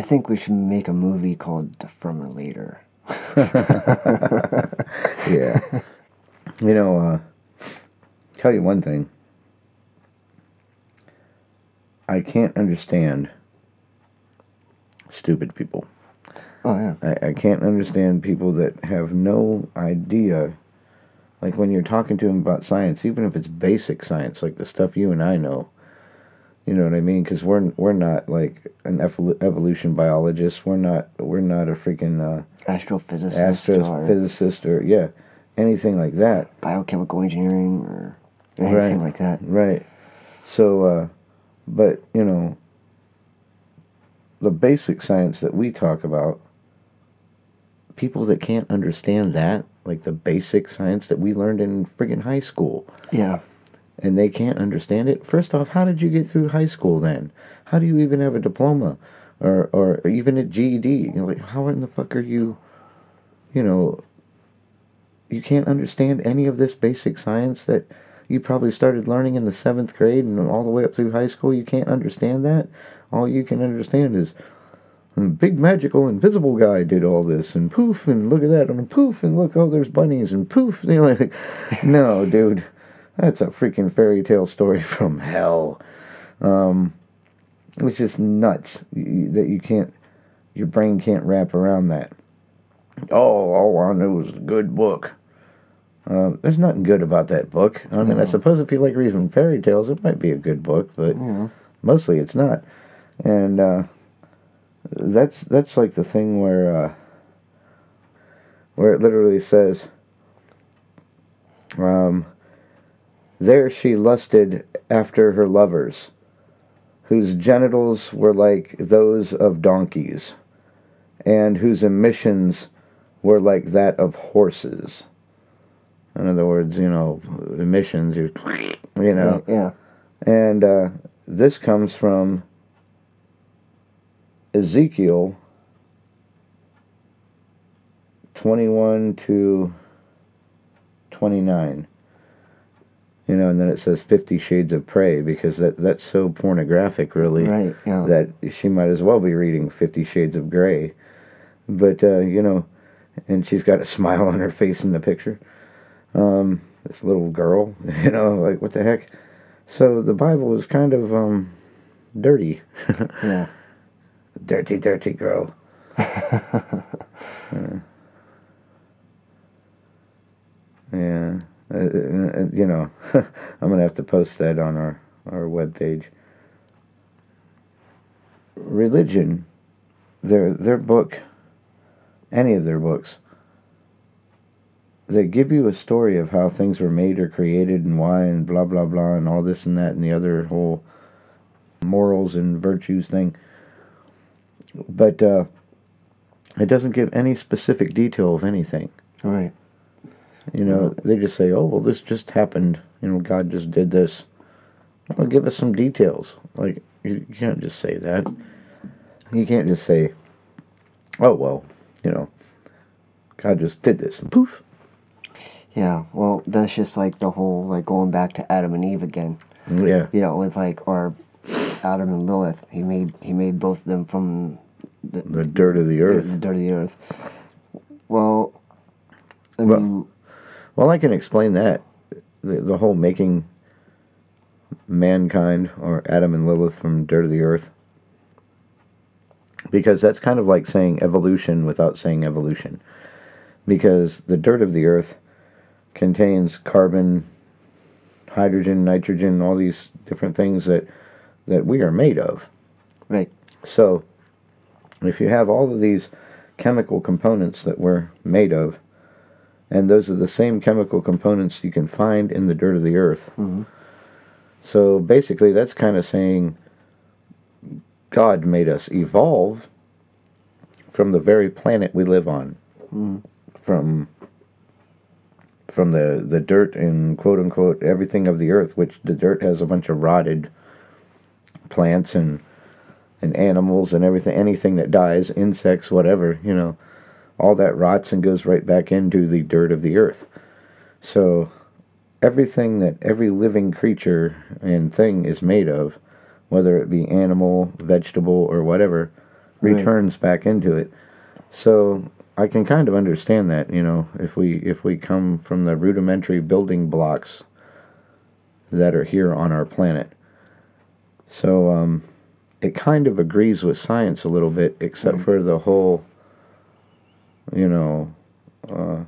I think we should make a movie called Defibrillator. yeah. You know, uh, tell you one thing. I can't understand stupid people. Oh yeah. I, I can't understand people that have no idea. Like when you're talking to them about science, even if it's basic science, like the stuff you and I know. You know what I mean? Because we're we're not like an evol- evolution biologist. We're not we're not a freaking uh, Astrophysicist or or yeah, anything like that. biochemical engineering or anything Right. like that. Right. So, uh, but, you know, the basic science that we talk about, people that can't understand that, like the basic science that we learned in friggin' high school, Yeah. And they can't understand it. First off, how did you get through high school then? How do you even have a diploma? Or, or even a GED? You're like, how in the fuck are you, you know, you can't understand any of this basic science that you probably started learning in the seventh grade and all the way up through high school. You can't understand that. All you can understand is "Hmm, big magical invisible guy did all this and poof and look at that and poof and look oh there's bunnies and poof you know like no dude that's a freaking fairy tale story from hell um it's just nuts that you can't your brain can't wrap around that oh all i knew was a good book um, there's nothing good about that book. I mean, I suppose if you like reading fairy tales, it might be a good book, but Yeah. mostly it's not. And uh, that's that's like the thing where uh, where it literally says, um, "There she lusted after her lovers, whose genitals were like those of donkeys, and whose emissions were like that of horses." In other words, you know, emissions, you, know. Yeah. And uh, this comes from Ezekiel 21 to 29. You know, and then it says Fifty Shades of Prey because that, that's so pornographic, really, Right. Yeah. that she might as well be reading Fifty Shades of Grey. But, uh, you know, and she's got a smile on her face in the picture. Um, this little girl, you know, like, what the heck? So the Bible is kind of um, dirty. yeah. dirty, dirty girl. Uh, yeah. Uh, uh, you know, I'm to have to post that on our, our webpage. Religion, their, their book, any of their books, they give you a story of how things were made or created and why and blah, blah, blah, and all this and that and the other whole morals and virtues thing but uh, it doesn't give any specific detail of anything. Right. You know, mm-hmm. they just say, "Oh, well, this just happened. You know, God just did this." Well, give us some details. Like you, can't just say that. You can't just say, "Oh, well, you know, God just did this," and poof. Yeah. Well, that's just like the whole like going back to Adam and Eve again. Mm, yeah, You know, with like or Adam and Lilith. He made he made both of them from the, the dirt of the earth. the dirt of the earth. Well, I Well- mean, Well, I can explain that. The, the whole making mankind or Adam and Lilith from dirt of the earth. Because that's kind of like saying evolution without saying evolution. Because the dirt of the earth contains carbon, hydrogen, nitrogen, all these different things that, that we are made of. right. So, if you have all of these chemical components that we're made of, and those are the same chemical components you can find in the dirt of the earth. Mhm. So basically, that's kind of saying God made us evolve from the very planet we live on, Mm. from from the the dirt and quote unquote everything of the earth, which the dirt has a bunch of rotted plants and and animals and everything, anything that dies, insects, whatever, you know, all that rots and goes right back into the dirt of the earth. So everything that every living creature and thing is made of, whether it be animal, vegetable, or whatever, Right. returns back into it. So I can kind of understand that, you know, if we if we come from the rudimentary building blocks that are here on our planet. So um, it kind of agrees with science a little bit, except Right. for the whole, you know, uh,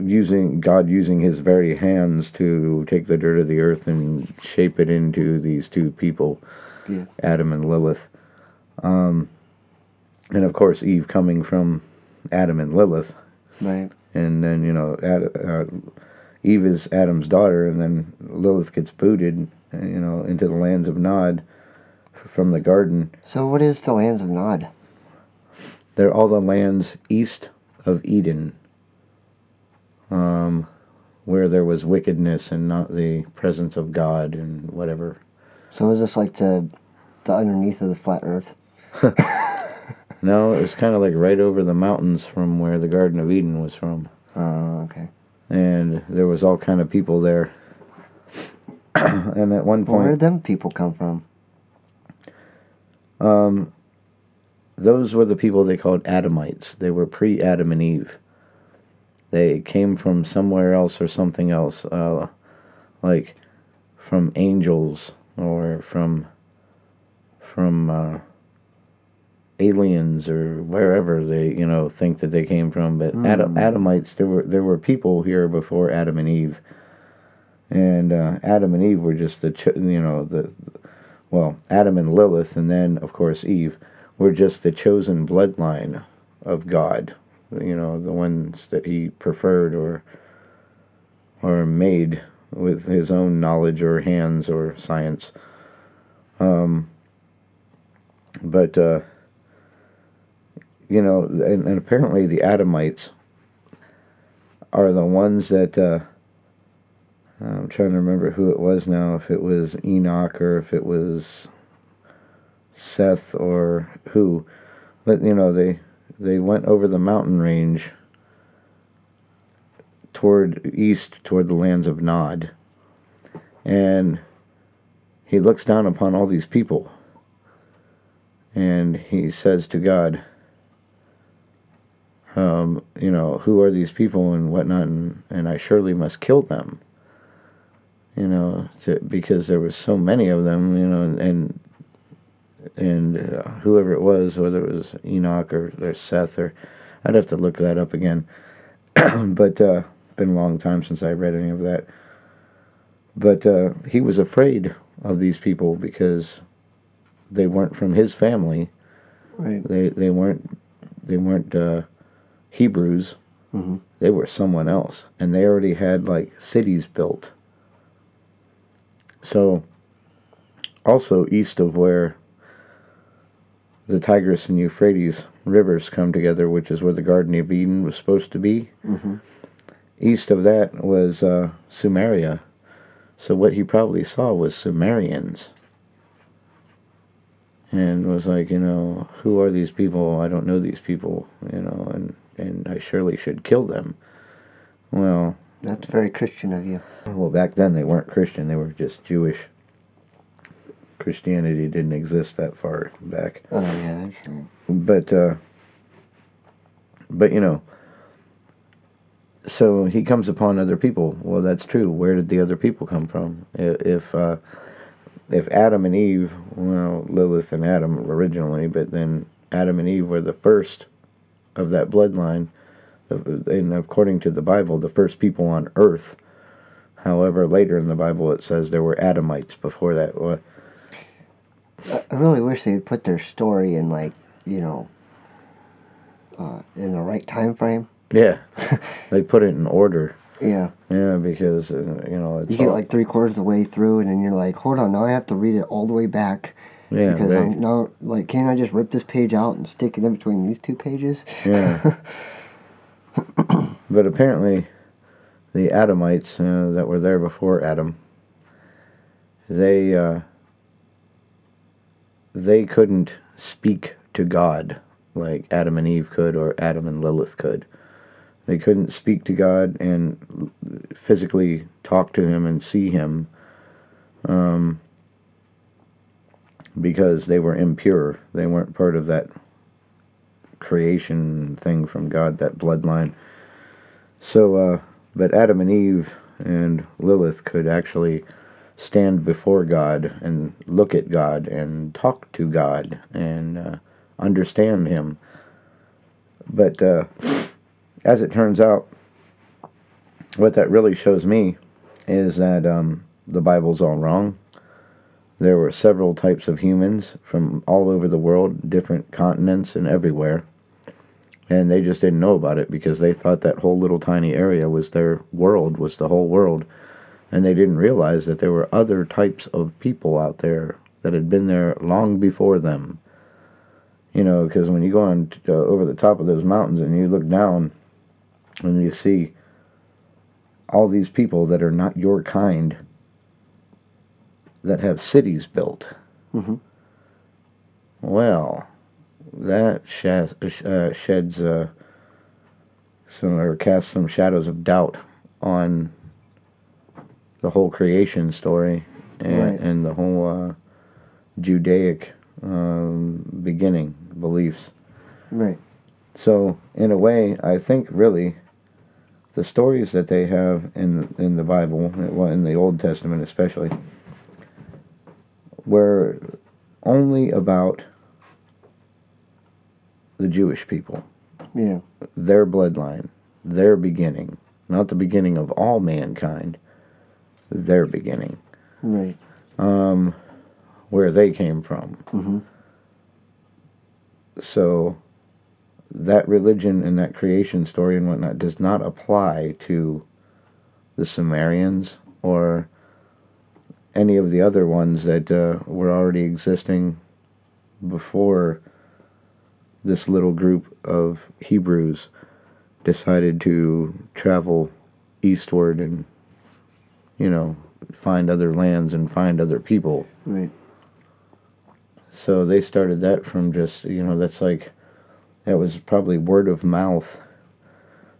using God using His very hands to take the dirt of the earth and shape it into these two people, Yeah. Adam and Lilith. Um, and of course, Eve coming from Adam and Lilith Right. and then you know Ad, uh, Eve is Adam's daughter, and then Lilith gets booted, you know, into the lands of Nod from the garden. So what is the lands of Nod? They're all the lands east of Eden, um, where there was wickedness and not the presence of God and whatever. So is this like the the underneath of the flat Earth? No, it was kind of like right over the mountains from where the Garden of Eden was from. Oh, okay. and there was all kind of people there. and at one Well, where point, did them people come from? Those were the people they called Adamites. They were pre-Adam and Eve. They came from somewhere else or something else, uh, like from angels or from from uh, aliens or wherever they you know think that they came from. But Adam, Adamites, there were there were people here before Adam and Eve, and uh, Adam and Eve were just the ch- you know the well Adam and Lilith, and then of course Eve were just the chosen bloodline of God. You know the ones that He preferred or or made with His own knowledge or hands or science. Um, but uh, you know, and, and apparently the Adamites are the ones that uh, I'm trying to remember who it was now. If it was Enoch or if it was Seth or who, but you know they they went over the mountain range toward east toward the lands of Nod, and he looks down upon all these people. And he says to God, um, you know, who are these people and whatnot, and, and I surely must kill them, you know, to, because there was so many of them, you know, and and, and uh, whoever it was, whether it was Enoch or, or Seth, or I'd have to look that up again, but uh, been a long time since I read any of that. But uh, he was afraid of these people because they weren't from his family. Right. They they weren't they weren't uh, Hebrews. Mhm. They were someone else, and they already had like cities built. So, also east of where the Tigris and Euphrates rivers come together, which is where the Garden of Eden was supposed to be. Mhm. East of that was uh, Sumeria. So what he probably saw was Sumerians and was like, you know, who are these people? I don't know these people, you know, and and I surely should kill them. Well, That's very Christian of you. well, back then they weren't Christian; they were just Jewish. Christianity didn't exist that far back, Oh yeah, that's right. but uh, but you know. So he comes upon other people. Well, that's true. Where did the other people come from? If uh, if Adam and Eve, well, Lilith and Adam originally, but then Adam and Eve were the first of that bloodline, and according to the Bible, the first people on earth. However, later in the Bible it says there were Adamites before that. I really wish they'd put their story in like you know uh, in the right time frame. Yeah, they put it in order. Yeah, Yeah, because uh, you know it's you get all- like three quarters of the way through, and then you're like, hold on, now I have to read it all the way back. yeah, because right. I'm now like, can't I just rip this page out and stick it in between these two pages? Yeah. but apparently, the Adamites uh, that were there before Adam, they uh, they couldn't speak to God like Adam and Eve could or Adam and Lilith could. They couldn't speak to God and physically talk to Him and see Him. Um, because they were impure. They weren't part of that creation thing from God, that bloodline. So, uh, but Adam and Eve and Lilith could actually stand before God and look at God and talk to God and uh, understand Him. But uh, as it turns out, what that really shows me is that um, the Bible's all wrong. There were several types of humans from all over the world, different continents, and everywhere. And they just didn't know about it because they thought that whole little tiny area was their world, was the whole world. And they didn't realize that there were other types of people out there that had been there long before them. You know, because when you go on uh, over the top of those mountains and you look down and you see all these people that are not your kind that have cities built. Mhm. Well, that shas- uh, sheds uh, some or casts some shadows of doubt on the whole creation story and, Right. and the whole uh, Judaic um, beginning beliefs. Right. So, in a way, I think really the stories that they have in in the Bible, well, in the Old Testament especially, were only about the Jewish people, Yeah. their bloodline, their beginning, not the beginning of all mankind, their beginning, Right. where they came from. Mhm. So that religion and that creation story and whatnot does not apply to the Sumerians or any of the other ones that uh, were already existing before this little group of Hebrews decided to travel eastward and, you know, find other lands and find other people. Right. So they started that from just, you know, that's like, that was probably word of mouth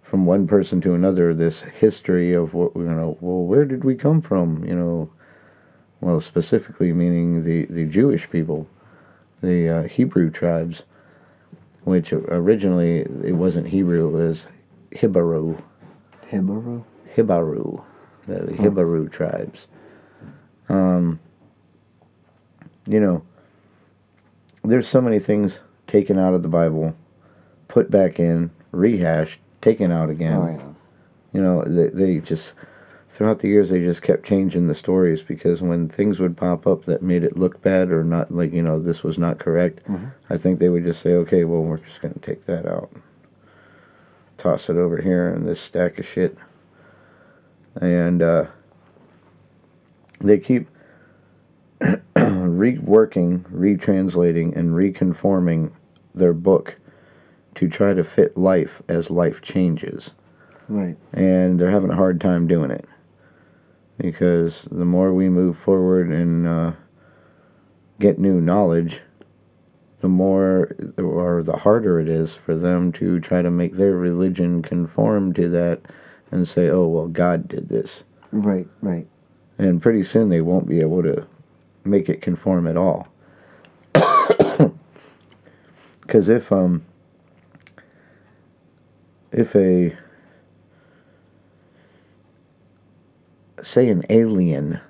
from one person to another, this history of what, you know, well, where did we come from? You know, well, specifically meaning the, the Jewish people, the uh, Hebrew tribes, which originally it wasn't Hebrew, it was Hibaru. Hebrew. Hibaru, the, Hibaru tribes. Um, you know, there's so many things taken out of the Bible, put back in, rehashed, taken out again. Oh yeah. You know, they, they just throughout the years they just kept changing the stories because when things would pop up that made it look bad or not like you know this was not correct, I think they would just say, okay, well we're just gonna take that out, toss it over here in this stack of shit, and uh, they keep reworking, retranslating, and reconforming their book to try to fit life as life changes Right. and they're having a hard time doing it because the more we move forward and uh, get new knowledge, the more or the harder it is for them to try to make their religion conform to that and say, "Oh well, God did this," Right. Right. and pretty soon they won't be able to make it conform at all. Because if um if a say an alien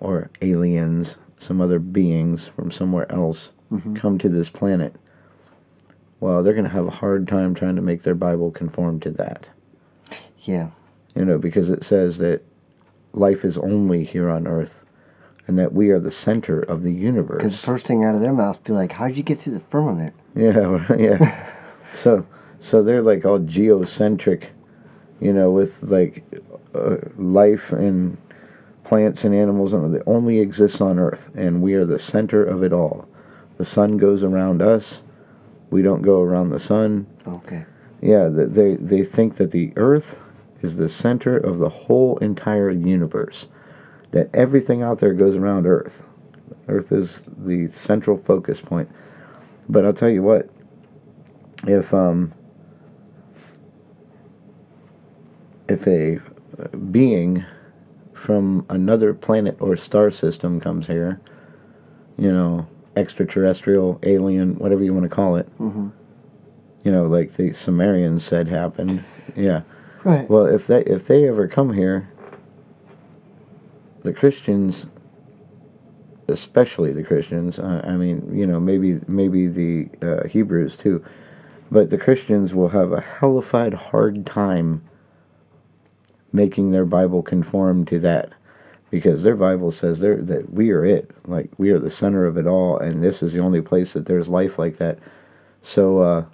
or aliens, some other beings from somewhere else Mhm. come to this planet, well, they're going to have a hard time trying to make their Bible conform to that. Yeah. You know, because it says that life is only here on Earth and that we are the center of the universe. Because first thing out of their mouth be like, "How'd you get through the firmament?" Yeah, yeah. so, so they're like all geocentric, you know, with like uh, life and plants and animals and that only exists on Earth, and we are the center of it all. The sun goes around us. We don't go around the sun. Okay. Yeah, they they think that the Earth is the center of the whole entire universe. That everything out there goes around Earth. Earth is the central focus point. But I'll tell you what, if um if a being from another planet or star system comes here, you know, extraterrestrial, alien, whatever you want to call it. Mm-hmm. You know, like the Sumerians said happened. Yeah. Right. Well, if they if they ever come here, the Christians, especially the Christians, uh, I mean, you know, maybe maybe the uh, Hebrews too, but the Christians will have a hellified hard time making their Bible conform to that, because their Bible says that we are it, like we are the center of it all, and this is the only place that there's life like that. So. Uh,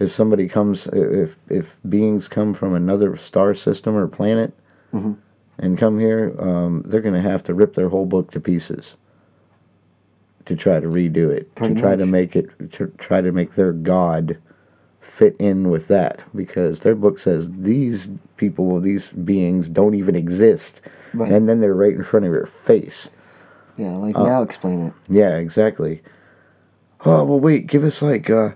if somebody comes if if beings come from another star system or planet Mhm. and come here um, they're going to have to rip their whole book to pieces to try to redo it Pretty to try to make it to try to make their god fit in with that because their book says these people these beings don't even exist Right. and then they're right in front of your face yeah, like uh, now explain it. yeah, exactly. Oh, well, wait, give us like uh,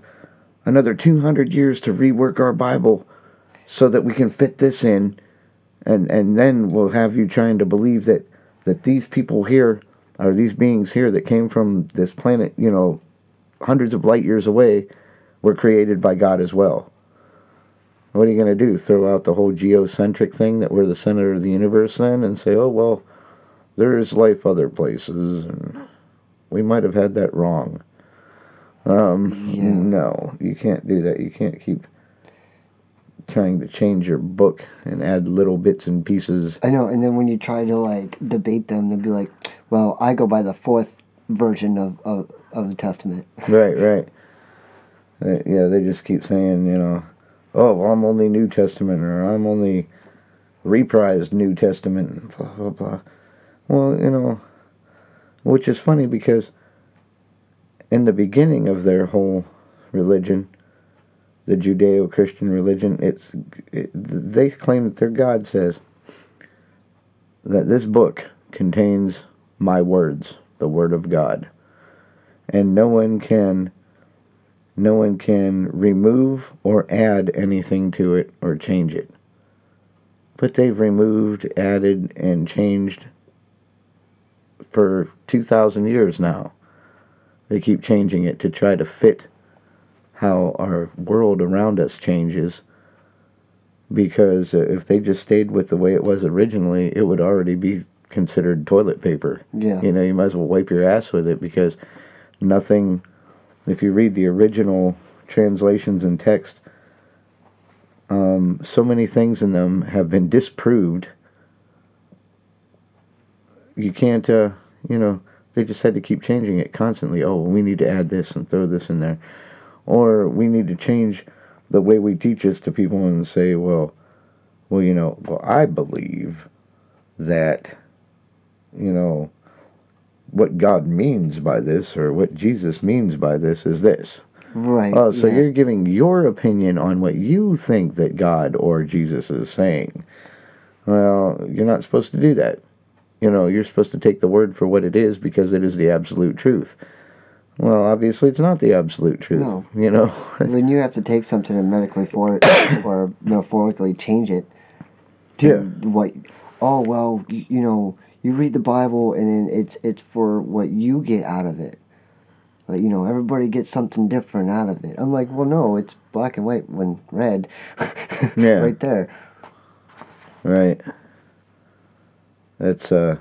another 200 years to rework our Bible so that we can fit this in. And, and then we'll have you trying to believe that, that these people here are these beings here that came from this planet, you know, hundreds of light years away, were created by God as well. What are you going to do? Throw out the whole geocentric thing that we're the center of the universe then and say, oh, well, there is life other places and we might have had that wrong. Um, Yeah. No, you can't do that. You can't keep trying to change your book and add little bits and pieces. I know, and then when you try to like debate them, they'll be like, "Well, I go by the fourth version of of, of the Testament." right, right. Yeah, they just keep saying, you know, oh, well, I'm only New Testament or I'm only reprised New Testament, blah, blah, blah. Well, you know, which is funny because in the beginning of their whole religion, the Judeo-Christian religion, it's it, they claim that their God says that this book contains my words, the word of God, and no one can no one can remove or add anything to it or change it. But they've removed, added, and changed for 2,000 years now. They keep changing it to try to fit how our world around us changes. Because if they just stayed with the way it was originally, it would already be considered toilet paper. Yeah. You know, you might as well wipe your ass with it because nothing, if you read the original translations and text, um, so many things in them have been disproved. You can't, uh, you know, they just had to keep changing it constantly. Oh, we need to add this and throw this in there. Or we need to change the way we teach this to people and say, well, well, you know, well, I believe that, you know, what God means by this or what Jesus means by this is this. Right. Oh, so yeah. you're giving your opinion on what you think that God or Jesus is saying. Well, you're not supposed to do that. You know, you're supposed to take the word for what it is because it is the absolute truth. Well, obviously, it's not the absolute truth. No. You know, Then you have to take something and medically for it or metaphorically change it to Yeah. what. Oh well, you, you know, you read the Bible and then it's it's for what you get out of it. Like you know, everybody gets something different out of it. I'm like, well, no, it's black and white when red. Yeah. right there. right? That's uh,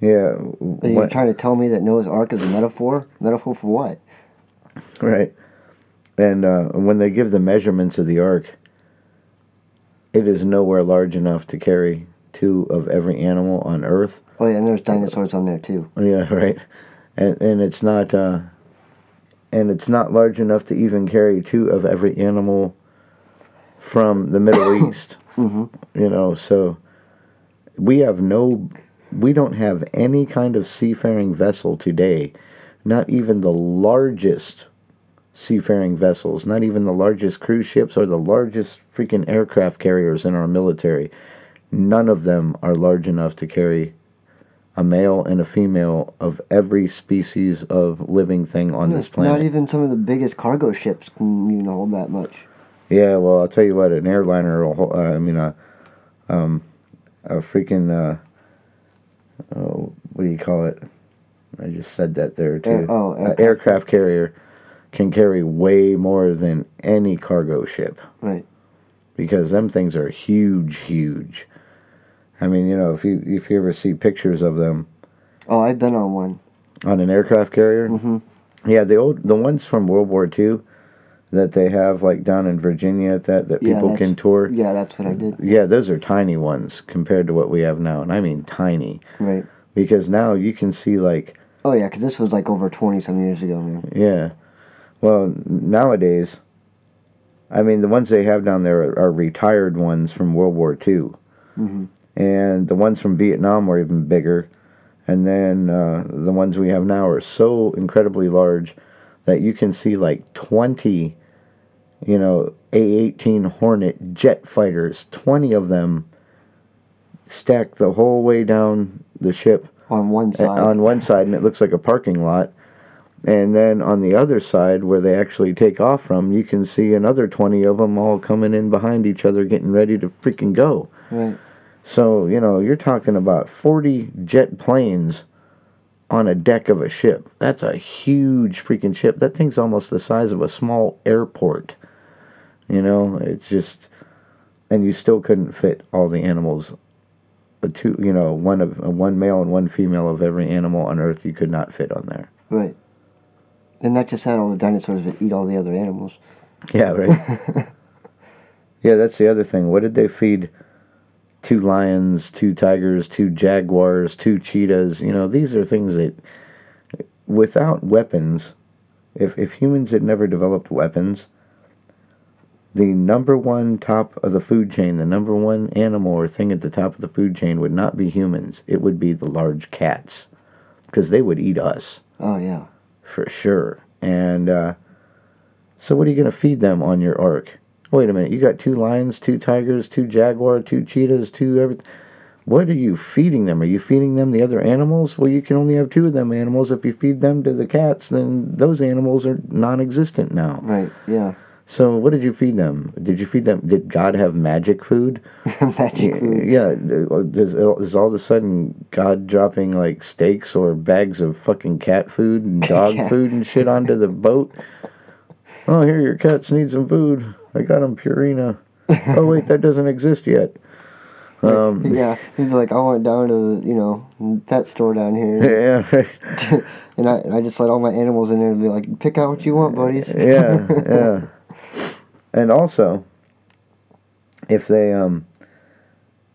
yeah, And you're trying to tell me that Noah's Ark is a metaphor? Metaphor for what? right. And uh, when they give the measurements of the ark, it is nowhere large enough to carry two of every animal on Earth. Oh yeah, and there's dinosaurs on there too. Yeah, right. And and it's not uh and it's not large enough to even carry two of every animal from the Middle East. hmm You know, so we have no we don't have any kind of seafaring vessel today, not even the largest seafaring vessels, not even the largest cruise ships or the largest freaking aircraft carriers in our military. None of them are large enough to carry a male and a female of every species of living thing on this planet. Not even some of the biggest cargo ships can even hold that much. Yeah, well, I'll tell you what, an airliner, will uh, I mean, a, um, a freaking, uh, oh, what do you call it? I just said that there too. Air- oh, aircraft. aircraft carrier can carry way more than any cargo ship Right. because them things are huge, huge. I mean, you know, if you if you ever see pictures of them Oh, I've been on one. on an aircraft carrier, Mm-hmm. yeah, the old the ones from World War II that they have like down in Virginia at that that Yeah, people can tour. Yeah, that's what I did. Yeah, those are tiny ones compared to what we have now, and I mean tiny Right. because now you can see like Oh yeah, because this was like over twenty some years ago, man. yeah, well nowadays, I mean the ones they have down there are, are retired ones from World War II, hmm and the ones from Vietnam were even bigger, and then uh, the ones we have now are so incredibly large that you can see like twenty, you know, A eighteen Hornet jet fighters, twenty of them stacked the whole way down the ship On one uh, side. on one side and it looks like a parking lot and then on the other side where they actually take off from you can see another 20 of them all coming in behind each other getting ready to freaking go right. so you know you're talking about 40 jet planes on a deck of a ship. That's a huge freaking ship. That thing's almost the size of a small airport you know? It's just and you still couldn't fit all the animals. A two you know one of one male and one female of every animal on earth you could not fit on there. Right. And not just that, all the dinosaurs that eat all the other animals. yeah right. Yeah that's the other thing. What did they feed two lions two tigers two jaguars two cheetahs you know these are things that without weapons if if humans had never developed weapons the number one top of the food chain the number one animal or thing at the top of the food chain would not be humans it would be the large cats because they would eat us Oh yeah. for sure. And uh, so, what are you going to feed them on your ark? Wait a minute, you got two lions, two tigers, two jaguar, two cheetahs, two everything. What are you feeding them? Are you feeding them the other animals? Well, you can only have two of them animals. If you feed them to the cats, then those animals are non-existent now. Right. Yeah. So, what did you feed them? Did you feed them? Did God have magic food? Magic food. Yeah, uh, is, is all of a sudden God dropping like steaks or bags of fucking cat food and dog Cat. food and shit onto the boat? Oh, here your cats need some food. I got them Purina. oh wait, that doesn't exist yet. Um, yeah. He's like, I went down to the, you know, pet store down here. yeah, right. and I, and I just let all my animals in there and be like, pick out what you want, buddies. yeah, yeah. And also, if they um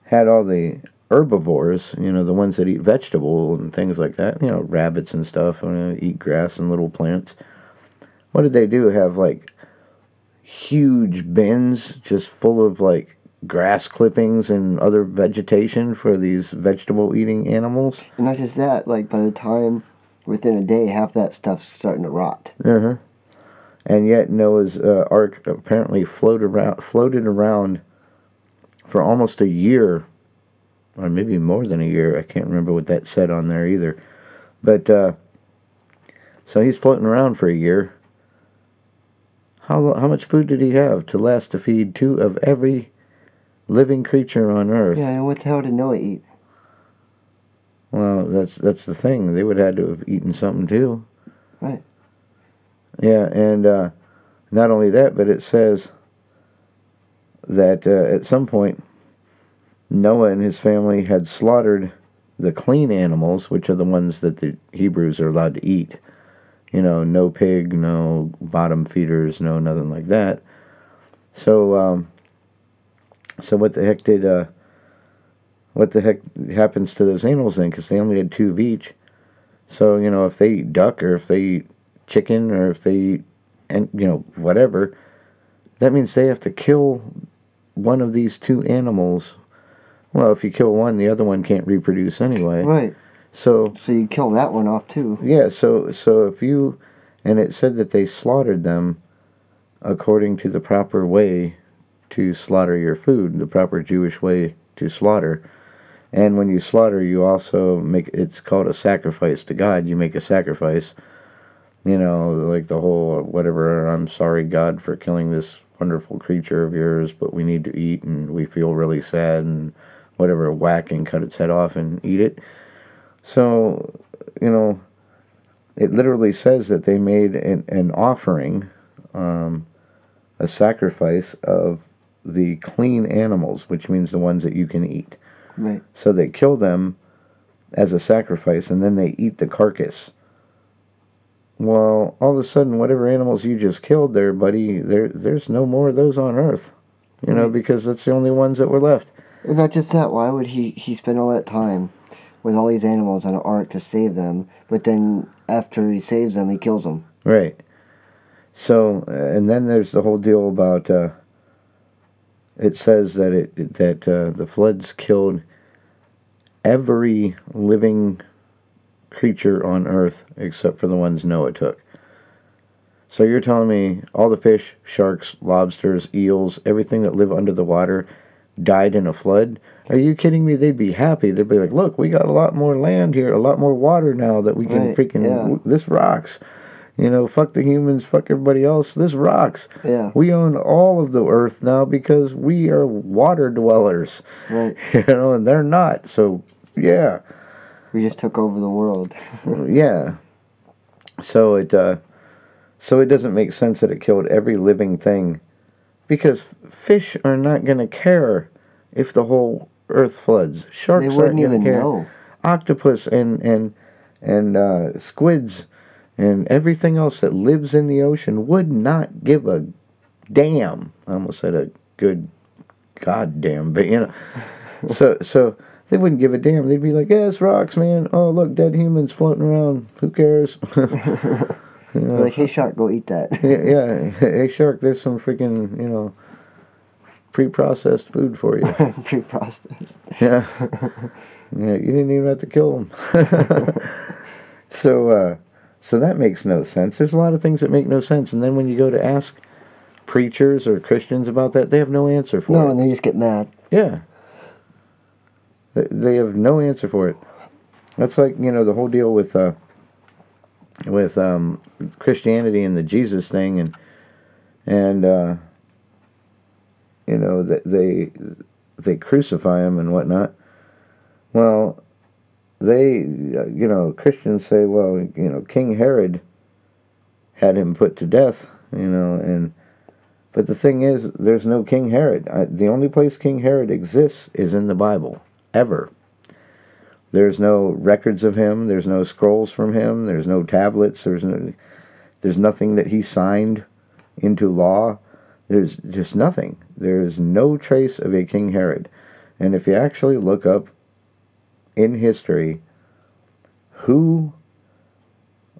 had all the herbivores, you know, the ones that eat vegetable and things like that, you know, rabbits and stuff, uh, eat grass and little plants. What did they do? Have like huge bins just full of like grass clippings and other vegetation for these vegetable eating animals? And not just that, like by the time within a day, half that stuff's starting to rot. Uh huh. And yet Noah's uh, Ark apparently floated around, floated around for almost a year, or maybe more than a year. I can't remember what that said on there either. But uh, so he's floating around for a year. How how much food did he have to last to feed two of every living creature on Earth? Yeah, and what the hell did Noah eat? Well, that's that's the thing. They would have had to have eaten something too. Right. Yeah, and uh, not only that, but it says that uh, at some point Noah and his family had slaughtered the clean animals, which are the ones that the Hebrews are allowed to eat. You know, no pig, no bottom feeders, no nothing like that. So, um, so what the heck did uh, what the heck happens to those animals then? Because they only had two of each. So you know, if they eat duck or if they eat chicken or if they eat, and you know whatever, that means they have to kill one of these two animals. Well, if you kill one, the other one can't reproduce anyway. Right. So So you kill that one off too. yeah, so so if you and it said that they slaughtered them according to the proper way to slaughter your food, the proper Jewish way to slaughter. And when you slaughter, you also make it's called a sacrifice to God. You make a sacrifice. You know, like the whole whatever, I'm sorry God for killing this wonderful creature of yours, but we need to eat and we feel really sad and whatever, whack and cut its head off and eat it. So, you know, it literally says that they made an, an offering, um, a sacrifice of the clean animals, which means the ones that you can eat. Right. So they kill them as a sacrifice and then they eat the carcass. Well, all of a sudden, whatever animals you just killed there, buddy, there there's no more of those on Earth. You know, Right. because that's the only ones that were left. And not just that, why would he, he spend all that time with all these animals on an ark to save them, but then after he saves them, he kills them? Right. So, uh, and then there's the whole deal about. Uh, it says that it that uh, the floods killed every living creature on Earth except for the ones Noah took. So you're telling me all the fish, sharks, lobsters, eels, everything that live under the water died in a flood? Are you kidding me? They'd be happy. They'd be like, "Look, we got a lot more land here, a lot more water now that we can Right, freaking yeah. this rocks." You know, fuck the humans, fuck everybody else. This rocks. Yeah. We own all of the earth now because we are water dwellers. Right. You know, and they're not. So, yeah. We just took over the world. yeah. So it uh so it doesn't make sense that it killed every living thing because fish are not going to care if the whole earth floods. Sharks they wouldn't even care. know. Octopus and and and uh, squids and everything else that lives in the ocean would not give a damn. I almost said a good goddamn, but you know. so so they wouldn't give a damn. They'd be like, "Yeah, it's rocks, man. Oh, look, dead humans floating around. Who cares?" They're like, hey, shark, go eat that. yeah, yeah. Hey, shark, there's some freaking you know pre-processed food for you. Pre-processed. Yeah. yeah, you didn't even have to kill them. so, uh, so that makes no sense. There's a lot of things that make no sense, and then when you go to ask preachers or Christians about that, they have no answer for No, it. No, and they just get mad. Yeah. They- They have no answer for it. That's like you know the whole deal with uh, with um, Christianity and the Jesus thing, and and uh, you know they they crucify him and whatnot. Well, they uh, you know Christians say, well, you know King Herod had him put to death, you know, and but the thing is, there's no King Herod. I, the only place King Herod exists is in the Bible, ever. There's no records of him. There's no scrolls from him. There's no tablets. There's no, there's nothing that he signed into law. There's just nothing. There is no trace of a King Herod. And if you actually look up in history who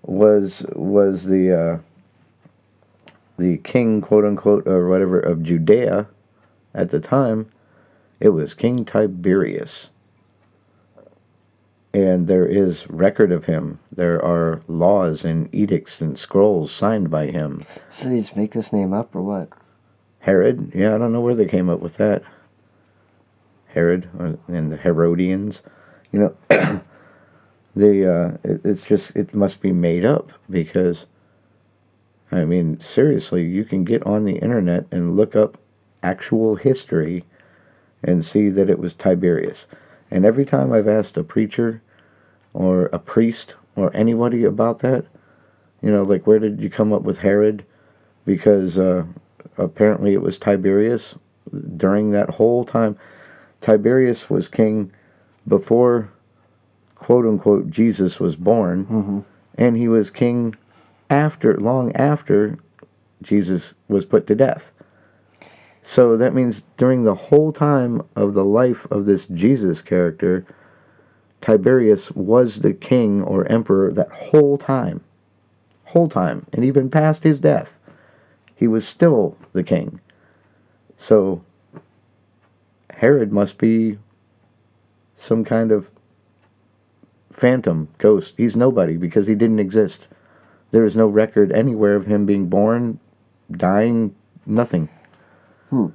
was was the uh, the king, quote unquote, or whatever, of Judea at the time, it was King Tiberius. And there is record of him. There are laws and edicts and scrolls signed by him. So they just make this name up or what? Herod, yeah, I don't know where they came up with that. Herod and the Herodians, you know, they uh, it, it's just it must be made up because, I mean, seriously, you can get on the internet and look up actual history, and see that it was Tiberius. And every time I've asked a preacher, or a priest, or anybody about that, you know, like where did you come up with Herod? Because uh, apparently it was Tiberius during that whole time. Tiberius was king before, quote unquote, Jesus was born, Mm-hmm. and he was king after, long after Jesus was put to death. So that means during the whole time of the life of this Jesus character, Tiberius was the king or emperor that whole time. Whole time. And even past his death, he was still the king. So Herod must be some kind of phantom, ghost. He's nobody because he didn't exist. There is no record anywhere of him being born, dying, nothing. Hmm.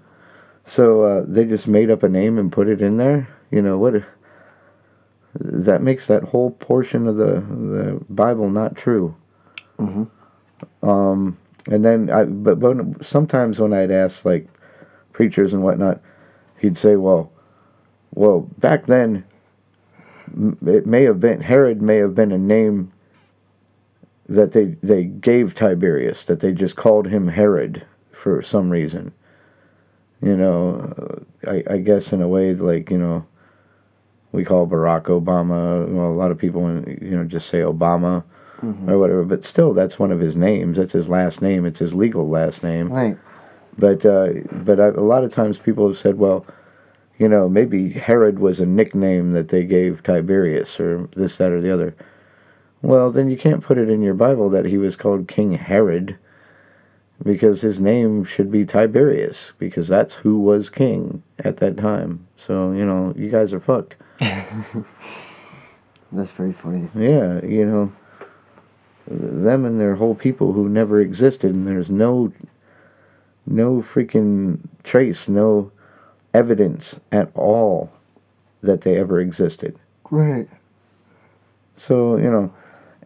So uh, they just made up a name and put it in there. You know what? That makes that whole portion of the the Bible not true. Mhm. Um, and then I, but, but sometimes when I'd ask like preachers and whatnot, he'd say, "Well, well, back then, it may have been Herod may have been a name that they they gave Tiberius that they just called him Herod for some reason. You know, uh, I I guess in a way like you know, we call Barack Obama. Well, a lot of people you know just say Obama Mm-hmm. or whatever, but still that's one of his names. That's his last name. It's his legal last name. Right. But uh, but I, a lot of times people have said, well, you know, maybe Herod was a nickname that they gave Tiberius or this, that, or the other. Well, then you can't put it in your Bible that he was called King Herod because his name should be Tiberius because that's who was king at that time. So, you know, you guys are fucked. That's very funny. Yeah, you know, them and their whole people who never existed, and there's no, no freaking trace, no evidence at all that they ever existed. Right. So you know,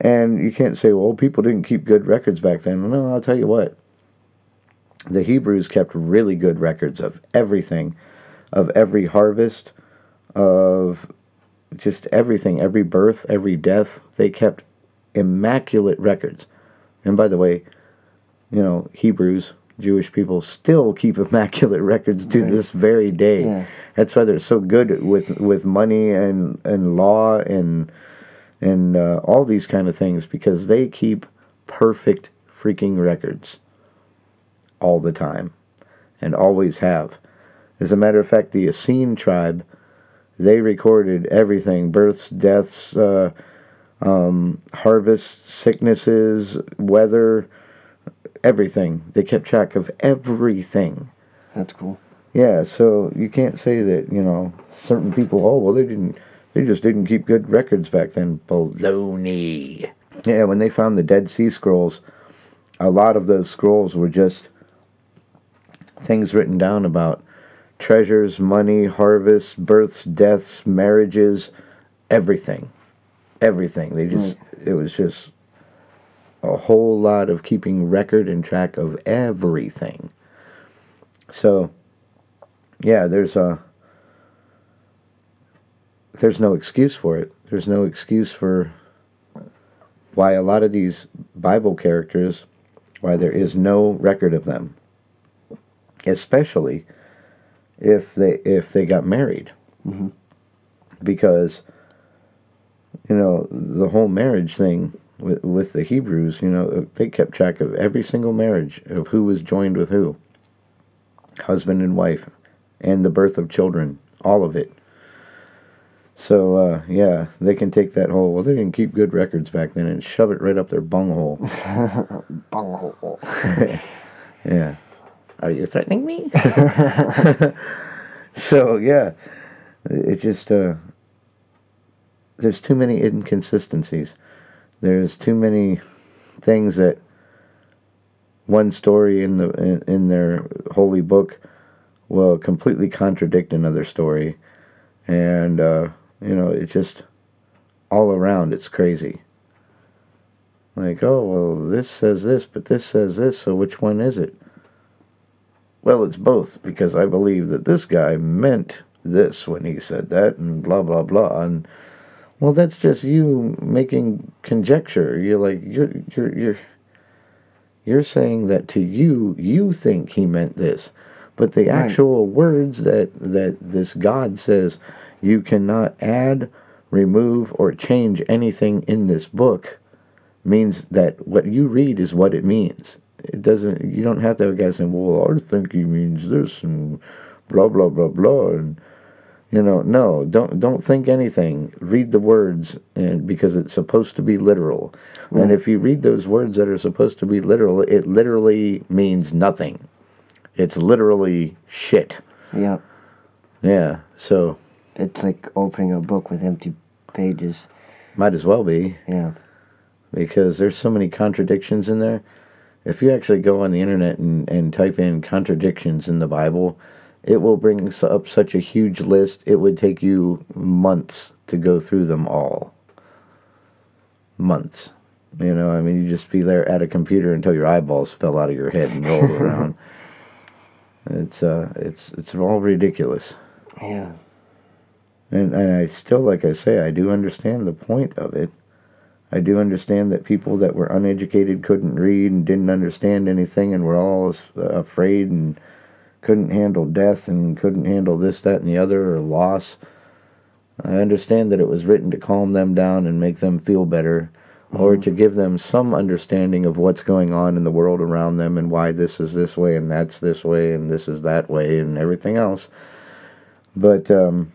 and you can't say, well, people didn't keep good records back then. No, I'll tell you what. The Hebrews kept really good records of everything, of every harvest, of just everything, every birth, every death. They kept immaculate records. And by the way, you know, Hebrews, Jewish people still keep immaculate records to Right. this very day. Yeah. That's why they're so good with with money and and law and and uh, all these kind of things because they keep perfect freaking records all the time and always have. As a matter of fact, the Essene tribe, they recorded everything births, deaths, uh, um, harvests, sicknesses, weather, everything. They kept track of everything. That's cool. Yeah, so you can't say that, you know, certain people, oh, well, they didn't, they just didn't keep good records back then. Baloney. Yeah, when they found the Dead Sea Scrolls, a lot of those scrolls were just things written down about treasures, money, harvests, births, deaths, marriages, everything. Everything. They just, it was just a whole lot of keeping record and track of everything. So, yeah, there's a there's no excuse for it. There's no excuse for why a lot of these Bible characters, why there is no record of them, especially if they if they got married, mm-hmm. because you know the whole marriage thing with with the Hebrews, you know they kept track of every single marriage of who was joined with who, husband and wife, and the birth of children, all of it. So uh, yeah, they can take that whole well they didn't keep good records back then and shove it right up their bunghole. Bunghole. Yeah. Are you threatening me? so yeah, it just uh, there's too many inconsistencies. There's too many things that one story in the in, in their holy book will completely contradict another story, and uh, you know it just all around it's crazy. Like oh well, this says this, but this says this, so which one is it? Well, it's both because I believe that this guy meant this when he said that, and blah blah blah. And well, that's just you making conjecture. You're like you're you're you're you're saying that to you, you think he meant this, but the Right. actual words that that this God says you cannot add, remove, or change anything in this book means that what you read is what it means. It doesn't. You don't have to have a guy saying, "Well, I think he means this," and blah blah blah blah, and you know, no, don't don't think anything. Read the words, and because it's supposed to be literal. And mm. if you read those words that are supposed to be literal, it literally means nothing. It's literally shit. Yeah. Yeah. So It's like opening a book with empty pages. might as well be. Yeah. because there's so many contradictions in there. If you actually go on the internet and, and type in contradictions in the Bible, it will bring up such a huge list. It would take you months to go through them all. Months. You know, I mean, you just be there at a computer until your eyeballs fell out of your head and rolled around. It's uh, it's it's all ridiculous. Yeah. And, and I still, like I say, I do understand the point of it. I do understand that people that were uneducated couldn't read and didn't understand anything and were all uh, afraid and couldn't handle death and couldn't handle this, that, and the other or loss. I understand that it was written to calm them down and make them feel better or to give them some understanding of what's going on in the world around them and why this is this way and that's this way and this is that way and everything else. But um,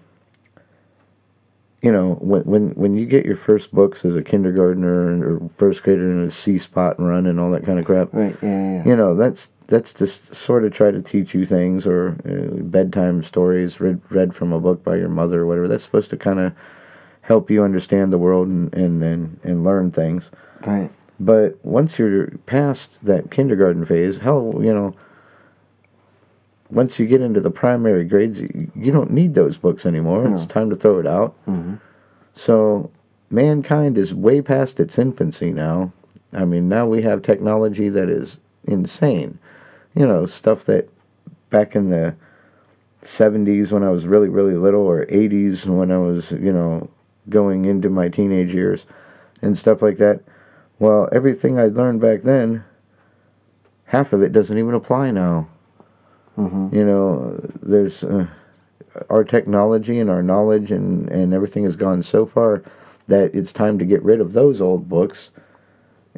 you know, when when when you get your first books as a kindergartner or first grader in a See Spot and run and all that kind of crap, Right. Yeah. Yeah. you know, that's that's just sort of try to teach you things or uh, bedtime stories read read from a book by your mother or whatever. That's supposed to kind of help you understand the world and, and, and, and learn things. Right. But once you're past that kindergarten phase, hell, you know, once you get into the primary grades, you, don't need those books anymore. No. It's time to throw it out. hmm So mankind is way past its infancy now. I mean, now we have technology that is insane. You know, stuff that back in the 70s when I was really, really little, or 80s when I was, you know, going into my teenage years and stuff like that. Well, everything I learned back then, half of it doesn't even apply now. hmm You know, there's uh, our technology and our knowledge and, and everything has gone so far that it's time to get rid of those old books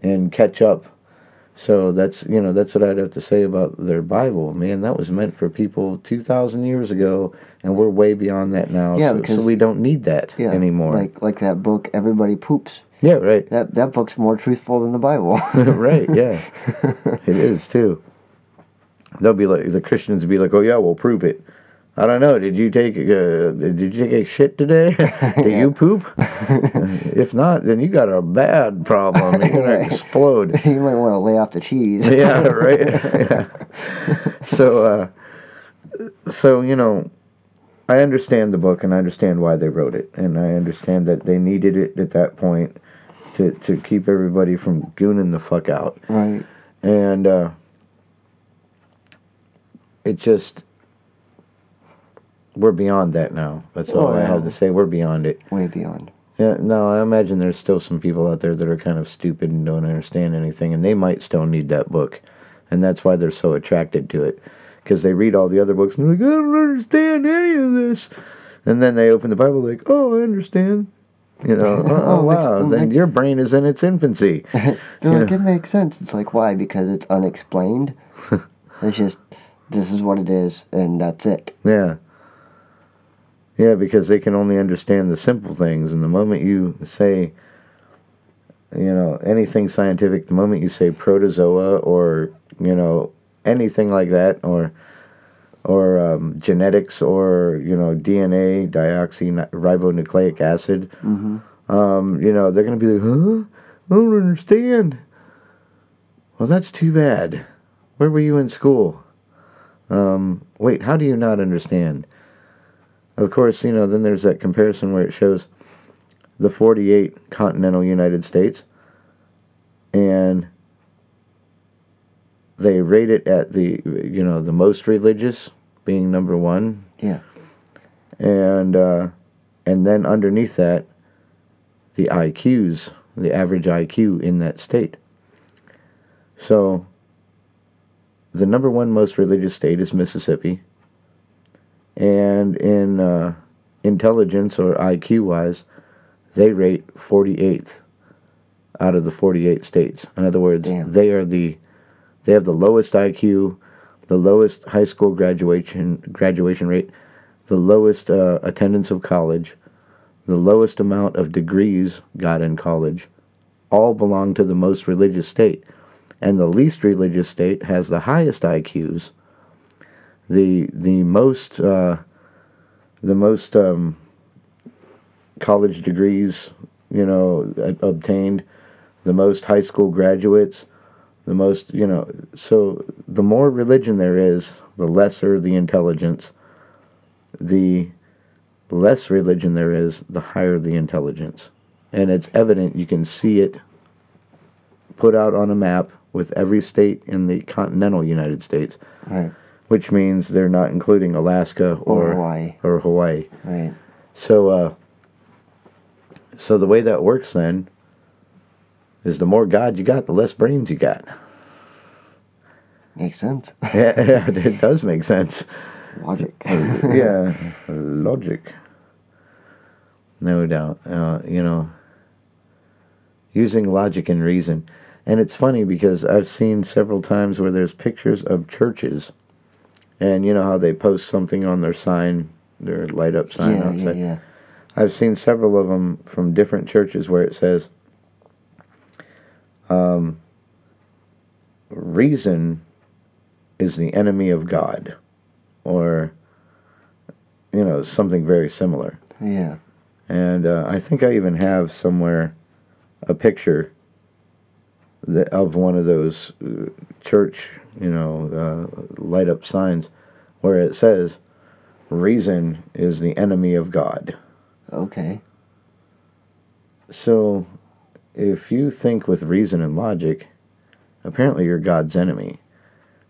and catch up. So that's you know that's what I'd have to say about their Bible. Man, that was meant for people two thousand years ago, and we're way beyond that now. Yeah, so, so because- we don't need that Yeah. anymore. Like like that book, Everybody Poops. yeah, right, That that book's more truthful than the Bible. right, yeah, it is too. They'll be like the Christians will be like, "Oh yeah, we'll prove it." I don't know. Did you take uh, did you take a shit today? Did you poop? if not, then you got a bad problem. You're gonna explode. you might want to lay off the cheese. yeah, right. yeah. So, uh, so you know, I understand the book and I understand why they wrote it, and I understand that they needed it at that point to to keep everybody from gooning the fuck out, Right. and uh, it just we're beyond that now. That's all Oh, I have to say. We're beyond it. Way beyond. Yeah, no, I imagine there's still some people out there that are kind of stupid and don't understand anything, and they might still need that book, and that's why they're so attracted to it, because they read all the other books and they're like, I don't understand any of this, and then they open the Bible like, oh, I understand, you know, oh, Oh, wow, then your brain is in its infancy. They're like, it makes sense. It's like, why? Because it's unexplained. it's just, this is what it is, and that's it. Yeah. Yeah, because they can only understand the simple things. And the moment you say, you know, anything scientific, the moment you say protozoa or, you know, anything like that, or, or um, genetics or, you know, DNA, deoxyribonucleic acid, hmm um, you know, they're going to be like, huh? I don't understand. Well, that's too bad. Where were you in school? Um, wait, how do you not understand? Of course, you know, then there's that comparison where it shows the 48 continental United States and they rate it at the, you know, the most religious being number one. Yeah. And, uh, and then underneath that, the IQs, the average IQ in that state. So, the number one most religious state is Mississippi. And in uh, intelligence or IQ wise, they rate 48th out of the 48 states. In other words, Damn. they are the they have the lowest IQ, the lowest high school graduation graduation rate, the lowest uh, attendance of college, the lowest amount of degrees got in college, all belong to the most religious state. And the least religious state has the highest IQs, the the most uh, the most um, college degrees, you know, obtained, the most high school graduates, the most, you know, so the more religion there is, the lesser the intelligence. The less religion there is, the higher the intelligence. And it's evident, you can see it put out on a map with every state in the continental United States, Right. Which means they're not including Alaska Or or Hawaii. or Hawaii. Right. So, uh, so the way that works then is the more God you got, the less brains you got. Makes sense. yeah, yeah, it does make sense. Logic. yeah, logic. No doubt. Uh, you know, using logic and reason. And it's funny because I've seen several times where there's pictures of churches, and you know how they post something on their sign, their light up sign yeah, yeah, outside. yeah. I've seen several of them from different churches where it says, um, reason is the enemy of God, or, you know, something very similar. Yeah. And uh, I think I even have somewhere a picture that, of one of those uh, church, you know, uh, light up signs where it says, reason is the enemy of God. Okay. So, if you think with reason and logic, apparently you're God's enemy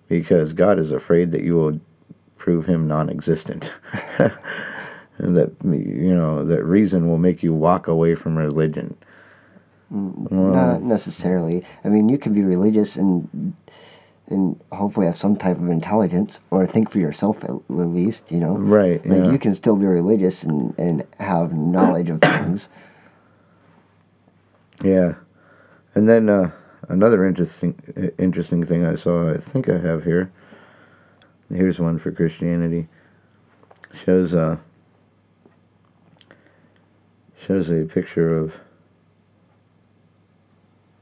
because God is afraid that you will prove him non existent. and that, you know, that reason will make you walk away from religion. Not necessarily. I mean, you can be religious and and hopefully have some type of intelligence or think for yourself at, at least, you know. Right. Like yeah. you can still be religious and and have knowledge of things. Yeah, and then uh, another interesting interesting thing I saw. I think I have here. Here's one for Christianity. Shows uh shows a picture of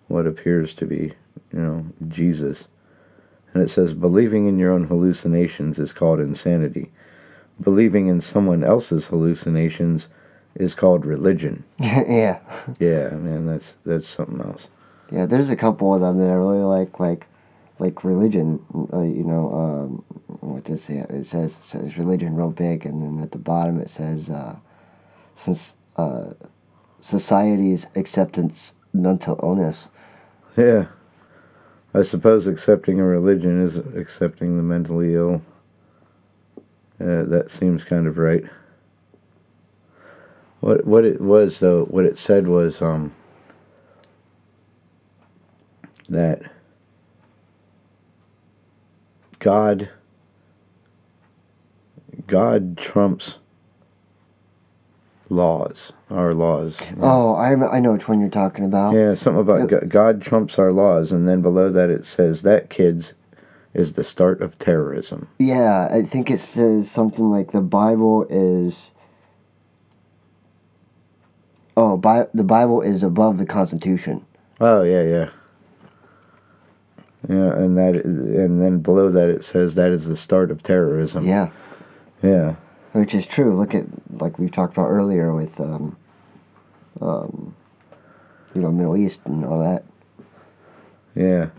what appears to be, you know, Jesus. And it says believing in your own hallucinations is called insanity. Believing in someone else's hallucinations is called religion. yeah. Yeah, man, that's that's something else. Yeah, there's a couple of them that I really like, like, like religion. Uh, you know, um, what does it say? It says it says religion real big, and then at the bottom it says, uh, since uh, society's acceptance mental illness. Yeah. I suppose accepting a religion is accepting the mentally ill. Uh, that seems kind of right. What what it was though, what it said was um that God God trumps laws, our laws. Oh, I, I know which one you're talking about. Yeah, something about Go- God trumps our laws, and then below that it says that kids is the start of terrorism. Yeah, I think it says something like the Bible is. Oh, Bi- the Bible is above the Constitution. Oh yeah, yeah, yeah, and that, and then below that it says that is the start of terrorism. Yeah, yeah, which is true. Look at like we talked about earlier with, um, um, you know, Middle East and all that. yeah.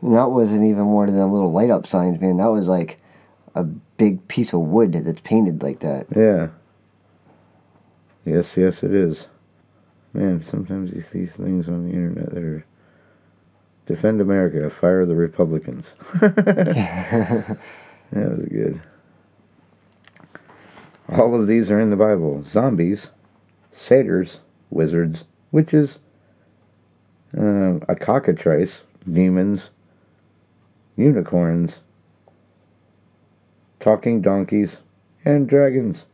And that wasn't even one of them little light up signs, man. That was like a big piece of wood that's painted like that. Yeah. Yes, yes, it is. Man, sometimes you see things on the internet that are defend America, fire the Republicans. that was good. All of these are in the Bible: zombies, satyrs, wizards, witches, um, a cockatrice, demons, unicorns, talking donkeys, and dragons.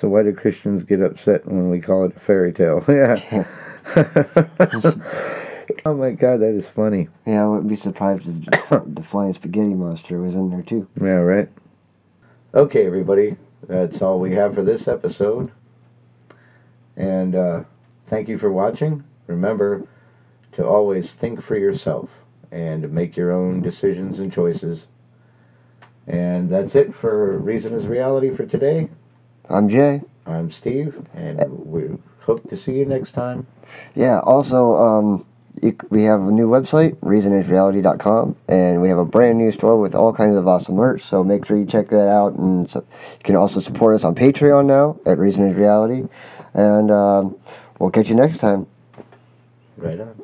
So why do Christians get upset when we call it a fairy tale? Yeah. oh my god, that is funny. Yeah, I wouldn't be surprised if the, the flying spaghetti monster was in there too. Yeah, right. Okay, everybody, that's all we have for this episode. And uh, thank you for watching. Remember to always think for yourself and make your own decisions and choices. And that's it for Reason is Reality for today. I'm Jay. I'm Steve, and we hope to see you next time. Yeah, also, um, you, we have a new website, reasonisreality.com, and we have a brand new store with all kinds of awesome merch, so make sure you check that out. And so you can also support us on Patreon now at Reason is Reality. And um, we'll catch you next time. Right on.